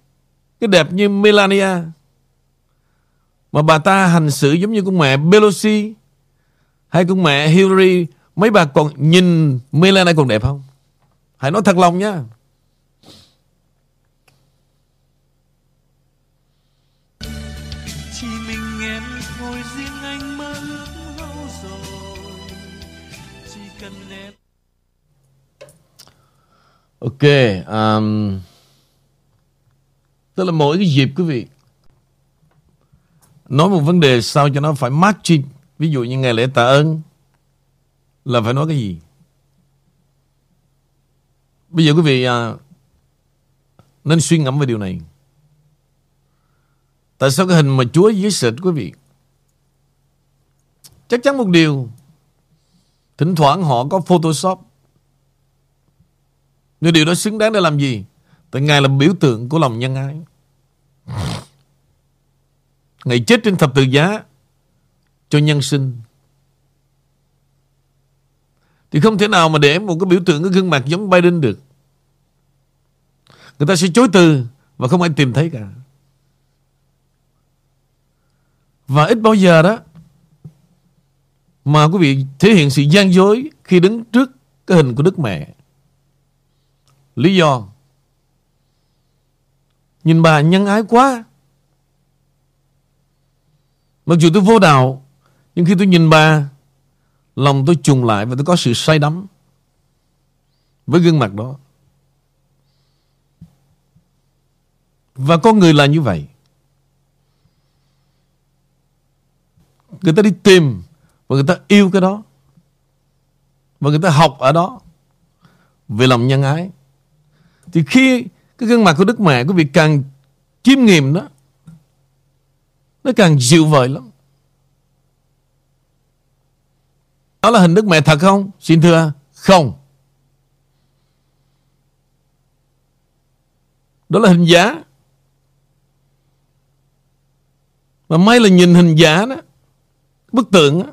Cái đẹp như Melania, Mà bà ta hành xử giống như con mẹ Pelosi hay con mẹ Hillary Mấy bà còn nhìn Melania còn đẹp không? Hãy nói thật lòng nha. Chỉ mình em thôi riêng anh mơ ước lâu rồi. Chỉ cần em Ok um, Tức là mỗi cái dịp quý vị Nói một vấn đề sao cho nó phải matching Ví dụ như ngày lễ tạ ơn Là phải nói cái gì? Bây giờ quý vị à, Nên suy ngẫm về điều này. Tại sao cái hình mà Chúa dưới sệt quý vị? Chắc chắn một điều Thỉnh thoảng họ có Photoshop. Nhưng điều đó xứng đáng để làm gì? Tại Ngài là biểu tượng của lòng nhân ái. Ngài chết trên thập tự giá cho nhân sinh. Thì không thể nào mà để một cái biểu tượng, Cái gương mặt giống Biden được. Người ta sẽ chối từ Và không ai tìm thấy cả. Và ít bao giờ đó Mà quý vị thể hiện sự gian dối Khi đứng trước cái hình của Đức Mẹ. Lý do? Nhìn bà nhân ái quá. Mặc dù tôi vô đạo nhưng khi tôi nhìn bà, Lòng tôi trùng lại và tôi có sự say đắm Với gương mặt đó. Và con người là như vậy. Người ta đi tìm Và người ta yêu cái đó. Và người ta học ở đó Về lòng nhân ái. Thì khi cái gương mặt của Đức Mẹ Quý vị càng chiêm nghiệm đó, Nó càng dịu vời lắm. Đó là hình Đức Mẹ thật không? Xin thưa, Không. Đó là hình giả. Mà may là nhìn hình giả đó, Bức tượng đó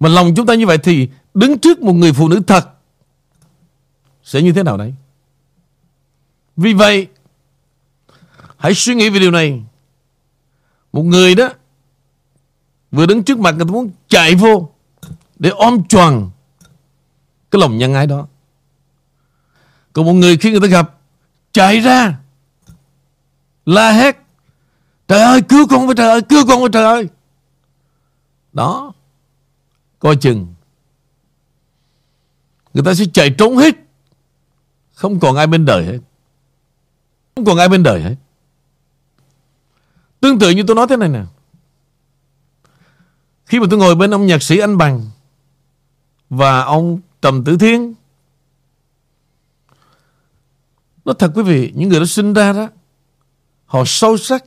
Mà lòng chúng ta như vậy thì Đứng trước một người phụ nữ thật Sẽ như thế nào đấy? Vì vậy, Hãy suy nghĩ về điều này. Một người đó Vừa đứng trước mặt người ta muốn chạy vô để ôm choàng Cái lòng nhân ái đó. Còn một người khi người ta gặp, Chạy ra, La hét, Trời ơi, cứu con với trời ơi, Cứu con với trời ơi! Đó, Coi chừng Người ta sẽ chạy trốn hết. Không còn ai bên đời hết. Không còn ai bên đời hết. Tương tự như tôi nói thế này nè. Khi mà tôi ngồi bên ông nhạc sĩ Anh Bằng và ông Trầm Tử Thiên Nói, thật quý vị, Những người đó sinh ra đó, Họ sâu sắc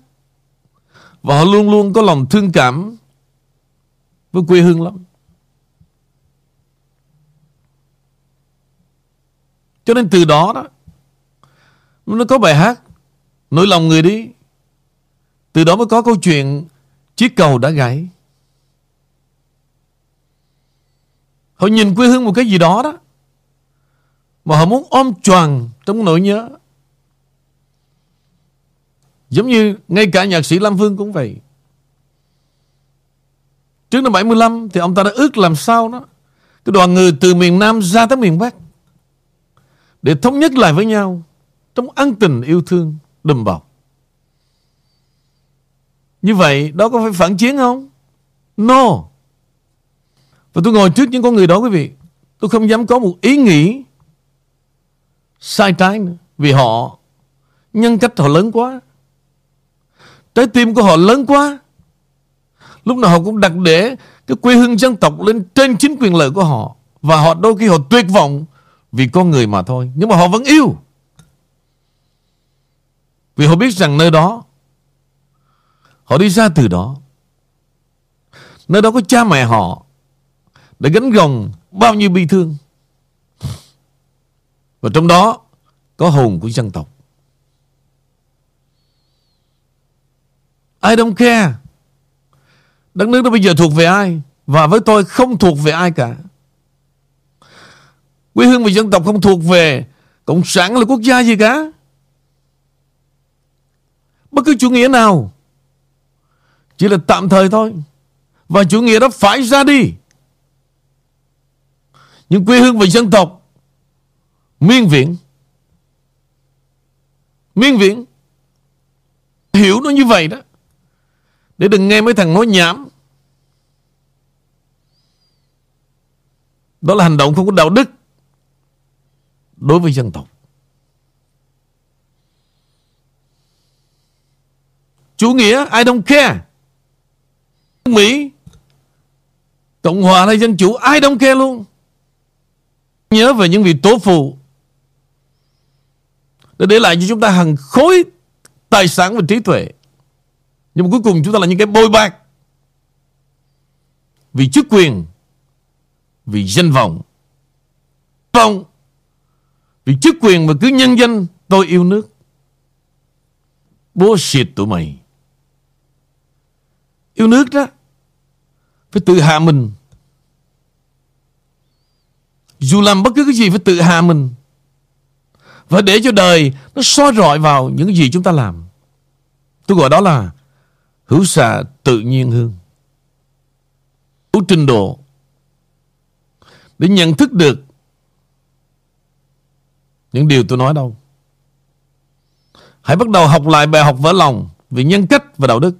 và họ luôn luôn có lòng thương cảm với quê hương lắm. Cho nên từ đó đó, nó có bài hát, nỗi lòng người đi. Từ đó mới có câu chuyện, chiếc cầu đã gãy. Họ nhìn quê hương một cái gì đó đó, mà họ muốn ôm choàng trong nỗi nhớ. Giống như ngay cả nhạc sĩ Lam Phương cũng vậy. Trước năm 75 thì ông ta đã ước làm sao đó. Cái đoàn người từ miền Nam ra tới miền Bắc. Để thống nhất lại với nhau. Trong ân tình yêu thương đùm bọc. Như vậy đó có phải phản chiến không? No. Và tôi ngồi trước những con người đó, quý vị. Tôi không dám có một ý nghĩ sai trái nữa. Vì họ nhân cách họ lớn quá. Trái tim của họ lớn quá Lúc nào họ cũng đặt để Cái quê hương dân tộc lên trên chính quyền lợi của họ Và họ đôi khi họ tuyệt vọng Vì con người mà thôi Nhưng mà họ vẫn yêu Vì họ biết rằng nơi đó, Họ đi ra từ đó Nơi đó có cha mẹ họ để gánh gồng bao nhiêu bi thương Và trong đó Có hồn của dân tộc I don't care. Đất nước đó bây giờ thuộc về ai? Và với tôi không thuộc về ai cả. Quê hương và dân tộc không thuộc về Cộng sản là quốc gia gì cả. Bất cứ chủ nghĩa nào chỉ là tạm thời thôi. Và chủ nghĩa đó phải ra đi. Nhưng quê hương và dân tộc miên viễn. Miên viễn. Hiểu nó như vậy đó. Để đừng nghe mấy thằng nói nhảm Đó là hành động không có đạo đức Đối với dân tộc Chủ nghĩa, I don't care Mỹ, Cộng hòa hay dân chủ, I don't care luôn Nhớ về những vị tổ phụ Để để lại cho chúng ta hàng khối Tài sản và trí tuệ nhưng mà cuối cùng chúng ta là những cái bôi bạc vì chức quyền, vì danh vọng. Vọng, vì chức quyền mà cứ nhân danh tôi yêu nước. Bố xịt tụi mày. Yêu nước đó, phải tự hạ mình. Dù làm bất cứ cái gì phải tự hạ mình. Và để cho đời nó soi rọi vào những gì chúng ta làm. Tôi gọi đó là hữu xạ tự nhiên hương. Đủ trình độ để nhận thức được những điều tôi nói đâu. Hãy bắt đầu học lại bài học vỡ lòng về nhân cách và đạo đức.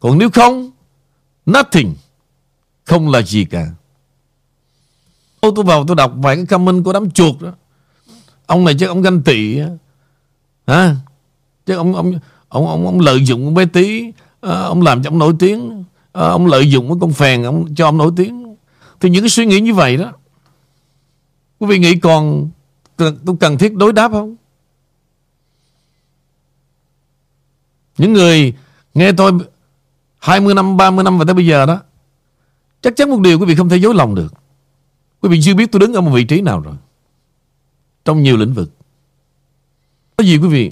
Còn nếu không, nothing, không là gì cả. Tôi vào tôi đọc vài cái comment của đám chuột đó. Ông này chắc ông ganh tị hả? Chứ ông ông ông ông, ông lợi dụng con bé tí, à, ông làm cho ông nổi tiếng, à, ông lợi dụng cái con phèn ông cho ông nổi tiếng. Thì những cái suy nghĩ như vậy đó, quý vị nghĩ còn tôi cần thiết đối đáp không? Những người nghe tôi 20 năm, 30 năm và tới bây giờ đó, chắc chắn một điều quý vị không thể dối lòng được. Quý vị chưa biết tôi đứng ở một vị trí nào rồi. Trong nhiều lĩnh vực. Có gì quý vị?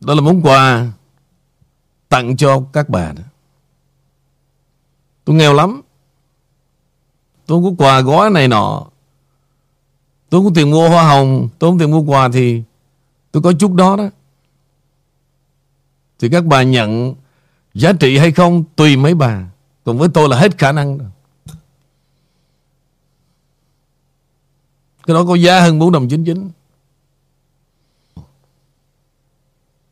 Đó là món quà tặng cho các bà đó. Tôi nghèo lắm. Tôi không có quà gói này nọ. Tôi không có tiền mua hoa hồng. Tôi không có tiền mua quà thì tôi có chút đó đó. Thì các bà nhận giá trị hay không tùy mấy bà. Còn với tôi là hết khả năng rồi. Cái đó có giá hơn 4 đồng 99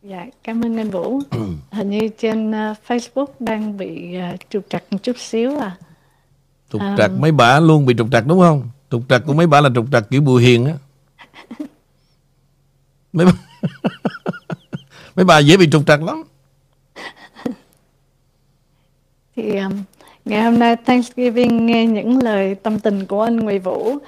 Dạ, cảm ơn anh Vũ. Hình như trên uh, Facebook đang bị uh, trục trặc một chút xíu à. Trục um... trặc mấy bà luôn bị trục trặc đúng không? Trục trặc của mấy bà là trục trặc kiểu bùi hiền á. mấy bà... mấy bà dễ bị trục trặc lắm. Thì um, ngày hôm nay Thanksgiving nghe những lời tâm tình của anh Nguyễn Vũ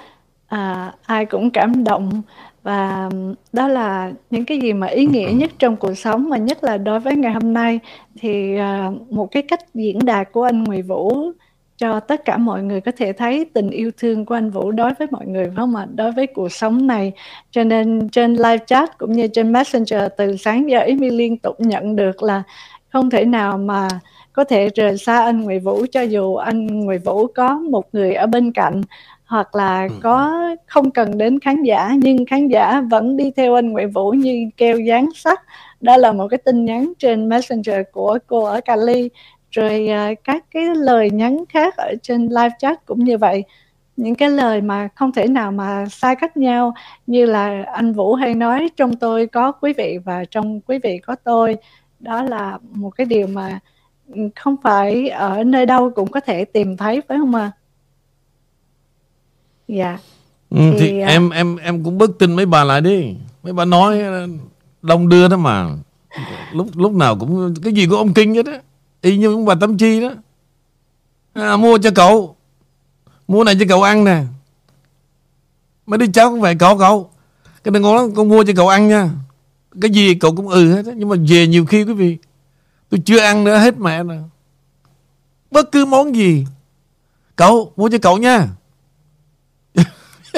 à, ai cũng cảm động và đó là những cái gì mà ý nghĩa nhất trong cuộc sống và nhất là đối với ngày hôm nay thì à, một cái cách diễn đạt của anh Nguyễn Vũ cho tất cả mọi người có thể thấy tình yêu thương của anh Vũ đối với mọi người phải không ạ? Đối với cuộc sống này. Cho nên trên live chat cũng như trên Messenger từ sáng giờ Amy liên tục nhận được là không thể nào mà có thể rời xa anh Nguyễn Vũ cho dù anh Nguyễn Vũ có một người ở bên cạnh hoặc là ừ. có không cần đến khán giả nhưng khán giả vẫn đi theo anh Nguyễn Vũ như keo dán sắt đó là một cái tin nhắn trên messenger của cô ở Cali rồi uh, các cái lời nhắn khác ở trên live chat cũng như vậy những cái lời mà không thể nào mà sai cách nhau như là anh Vũ hay nói trong tôi có quý vị và trong quý vị có tôi đó là một cái điều mà ừ, không phải ở nơi đâu cũng có thể tìm thấy phải không ạ? À? Dạ. Ừ, thì, thì uh... em em em cũng bớt tin mấy bà lại đi. Mấy bà nói đông đưa đó mà. Lúc lúc nào cũng cái gì của ông kinh hết á. Y như bà tâm chi đó. À, mua cho cậu. Mua này cho cậu ăn nè. Mấy đứa cháu cũng vậy cậu cậu. Cái đừng ngon lắm con mua cho cậu ăn nha. Cái gì cậu cũng ừ hết á. Nhưng mà về nhiều khi quý vị tôi chưa ăn nữa hết mẹ nè bất cứ món gì. Cậu mua cho cậu nha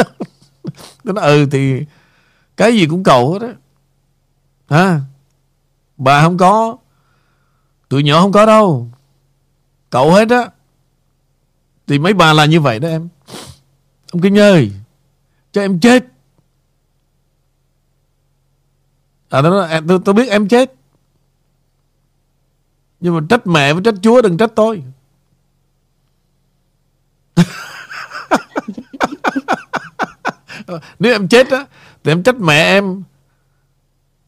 tôi nói ừ thì cái gì cũng cầu hết á. Hả? Bà không có. Tụi nhỏ không có đâu. Cậu hết á. Thì mấy bà là như vậy đó em. Ông kinh ơi cho em chết. À đó nói, tôi, tôi biết em chết. Nhưng mà trách mẹ với trách chúa đừng trách tôi. Nếu em chết á thì em trách mẹ em.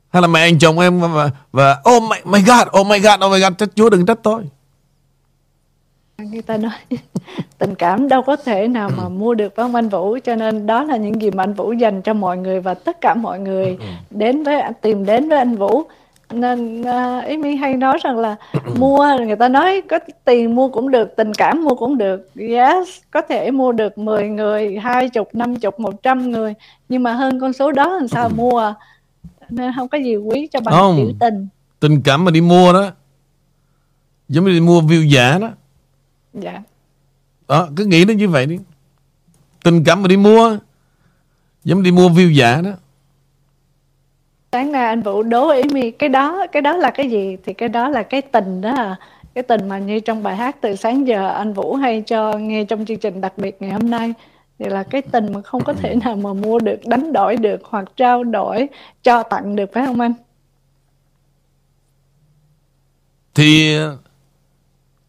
Hay là mẹ anh chồng em và, và oh my, my god oh my god oh my god trách chúa đừng trách tôi. Người ta nói tình cảm đâu có thể nào mà mua được với ông anh Vũ cho nên đó là những gì mà anh Vũ dành cho mọi người và tất cả mọi người đến với tìm đến với anh Vũ nên uh, ý mi hay nói rằng là mua người ta nói có tiền mua cũng được tình cảm mua cũng được yes có thể mua được 10 người hai chục năm chục một trăm người nhưng mà hơn con số đó làm sao mua nên không có gì quý cho bằng không. chữ tình tình cảm mà đi mua đó giống như đi mua view giả đó dạ Đó, cứ nghĩ đến như vậy đi. Tình cảm mà đi mua, giống đi mua view giả đó. Sáng nay anh Vũ đố ý mi cái đó cái đó là cái gì thì cái đó là cái tình đó à cái tình mà như trong bài hát từ sáng giờ anh Vũ hay cho nghe trong chương trình đặc biệt ngày hôm nay thì là cái tình mà không có thể nào mà mua được đánh đổi được hoặc trao đổi cho tặng được phải không anh Thì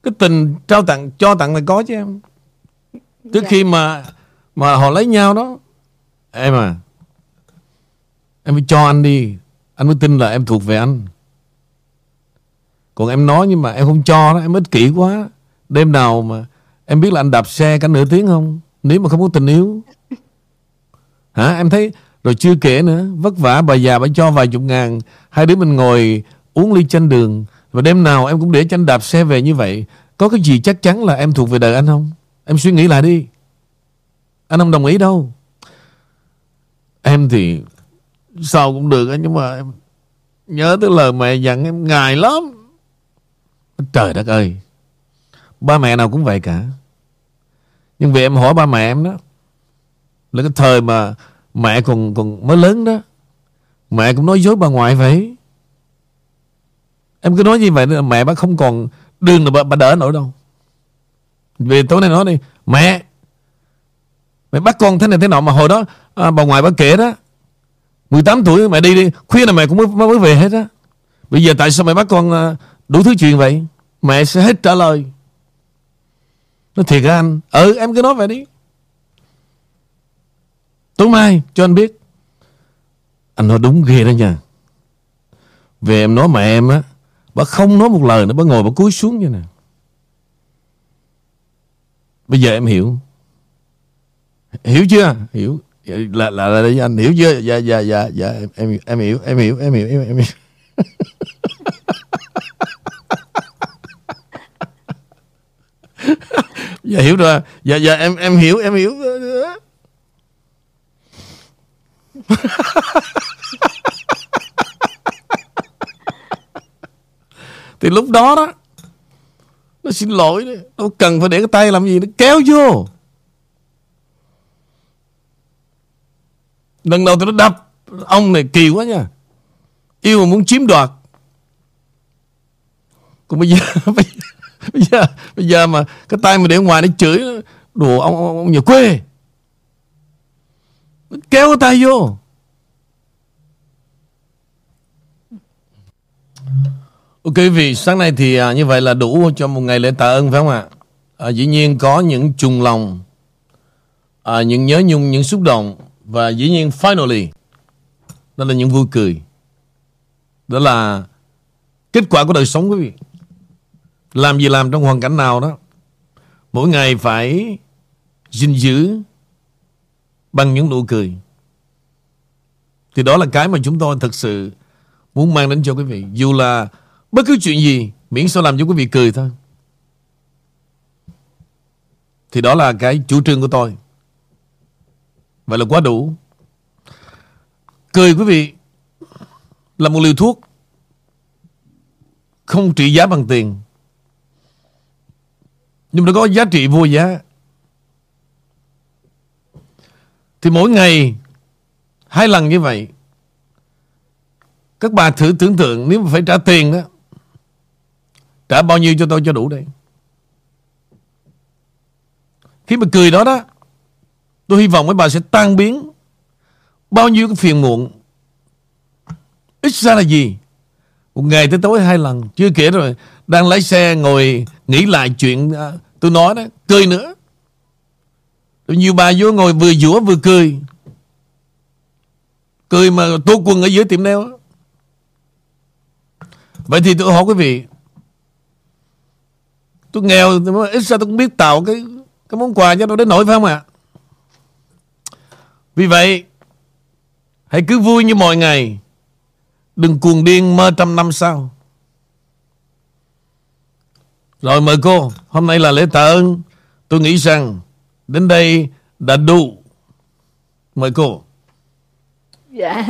cái tình trao tặng, cho tặng là có chứ em. Trước Dạ. khi mà mà họ lấy nhau đó. Em à, em phải cho anh đi. Anh mới tin là em thuộc về anh. Còn em nói nhưng mà em không cho đó, em ích kỷ quá. Đêm nào mà em biết là anh đạp xe cả nửa tiếng không? Nếu mà không có tình yêu. Hả? Em thấy rồi chưa kể nữa, vất vả bà già bà cho vài chục ngàn, hai đứa mình ngồi uống ly chanh đường và đêm nào em cũng để cho anh đạp xe về như vậy. Có cái gì chắc chắn là em thuộc về đời anh không? Em suy nghĩ lại đi. Anh không đồng ý đâu. Em thì sao cũng được á, nhưng mà em nhớ tới lời mẹ dặn em ngài lắm. Trời đất ơi. Ba mẹ nào cũng vậy cả. Nhưng vì em hỏi ba mẹ em đó là cái thời mà mẹ còn còn mới lớn đó mẹ cũng nói dối bà ngoại vậy em cứ nói như vậy là mẹ bà không còn đường là bà, bà đỡ nổi đâu vì tối nay nói đi mẹ mẹ bắt con thế này thế nọ mà hồi đó à, bà ngoại bà kể đó 18 tuổi mẹ đi đi. Khuya là mẹ cũng mới, mới về hết á. Bây giờ tại sao mẹ bắt con à, đủ thứ chuyện vậy? Mẹ sẽ hết trả lời. Nó thiệt hả anh ừ em cứ nói vậy đi. Tối mai cho anh biết. Anh nói đúng ghê đó nha. Về em nói mẹ em á Bà không nói một lời nữa Bà ngồi bà cúi xuống như nè. Bây giờ em hiểu. Hiểu chưa? Hiểu là là, là, là anh hiểu chưa? Dạ dạ dạ dạ em em em hiểu em hiểu em hiểu em, em hiểu. Dạ hiểu rồi. Dạ dạ em em hiểu em hiểu. Thì lúc đó đó Nó xin lỗi đấy nó cần phải để cái tay làm gì Nó kéo vô. Lần đầu thì nó đập Ông này kỳ quá nha. Yêu mà muốn chiếm đoạt. Còn bây giờ Bây giờ Bây giờ, bây giờ mà Cái tay mà để ngoài nó chửi đùa ông, ông, ông nhà quê. Nó Kéo cái tay vô. Ok quý vị, sáng nay thì à, như vậy là đủ cho một ngày lễ tạ ơn phải không ạ? À, dĩ nhiên có những trùng lòng, à, những nhớ nhung, những xúc động và dĩ nhiên finally đó là những vui cười. Đó là kết quả của đời sống quý vị. Làm gì làm trong hoàn cảnh nào đó, mỗi ngày phải gìn giữ bằng những nụ cười. Thì đó là cái mà chúng tôi thực sự muốn mang đến cho quý vị. Dù là Bất cứ chuyện gì Miễn sao làm cho quý vị cười thôi Thì đó là cái chủ trương của tôi Vậy là quá đủ. Cười quý vị Là một liều thuốc Không trị giá bằng tiền. Nhưng nó có giá trị vô giá. Thì mỗi ngày Hai lần như vậy, Các bà thử tưởng tượng Nếu mà phải trả tiền đó, Trả bao nhiêu cho tôi cho đủ đây? Khi mà cười đó đó Tôi hy vọng mấy bà sẽ tan biến. Bao nhiêu cái phiền muộn. Ít ra là gì? Một ngày tới tối hai lần. Chưa kể rồi Đang lái xe ngồi Nghĩ lại chuyện à, tôi nói đó Cười nữa. Rồi Nhiều bà vô ngồi vừa dũa vừa cười. Cười mà tô quần ở dưới tiệm neo. Vậy thì tôi hỏi quý vị Tôi nghèo thì ít ra tôi cũng biết tạo cái cái món quà cho tôi đến nổi phải không ạ? Vì vậy hãy cứ vui như mọi ngày. Đừng cuồng điên mơ trăm năm sau. Rồi mời cô, hôm nay là lễ tạ ơn. Tôi nghĩ rằng đến đây đã đủ. Mời cô. Dạ,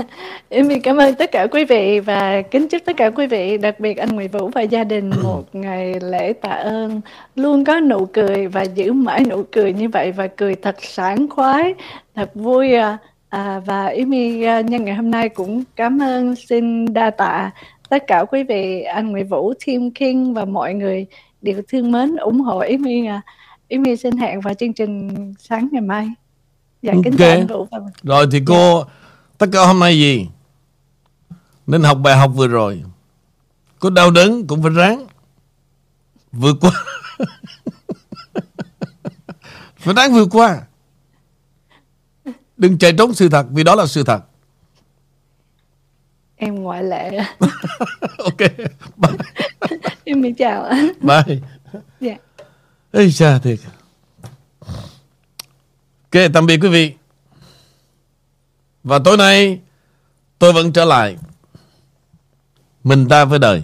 em cảm ơn tất cả quý vị và kính chúc tất cả quý vị, đặc biệt anh Nguyễn Vũ và gia đình một ngày lễ tạ ơn luôn có nụ cười và giữ mãi nụ cười như vậy và cười thật sảng khoái, thật vui à. À, và Amy à, nhân ngày hôm nay cũng cảm ơn xin đa tạ tất cả quý vị anh Nguyễn Vũ, Team King và mọi người đều thương mến ủng hộ Amy. À. Amy xin hẹn vào chương trình sáng ngày mai. Dạ kính chào anh Vũ. Rồi thì cô dạ. tất cả hôm nay gì? Nên học bài học vừa rồi. Có đau đớn cũng phải ráng vượt qua. phải ráng vượt qua. Đừng chạy trốn sự thật vì đó là sự thật. Em ngoại lệ. ok. Bye. em đi chào anh. Bye. Dạ. Ây cha thiệt. Ok, tạm biệt quý vị. Và tối nay tôi vẫn trở lại. Mình ta với đời.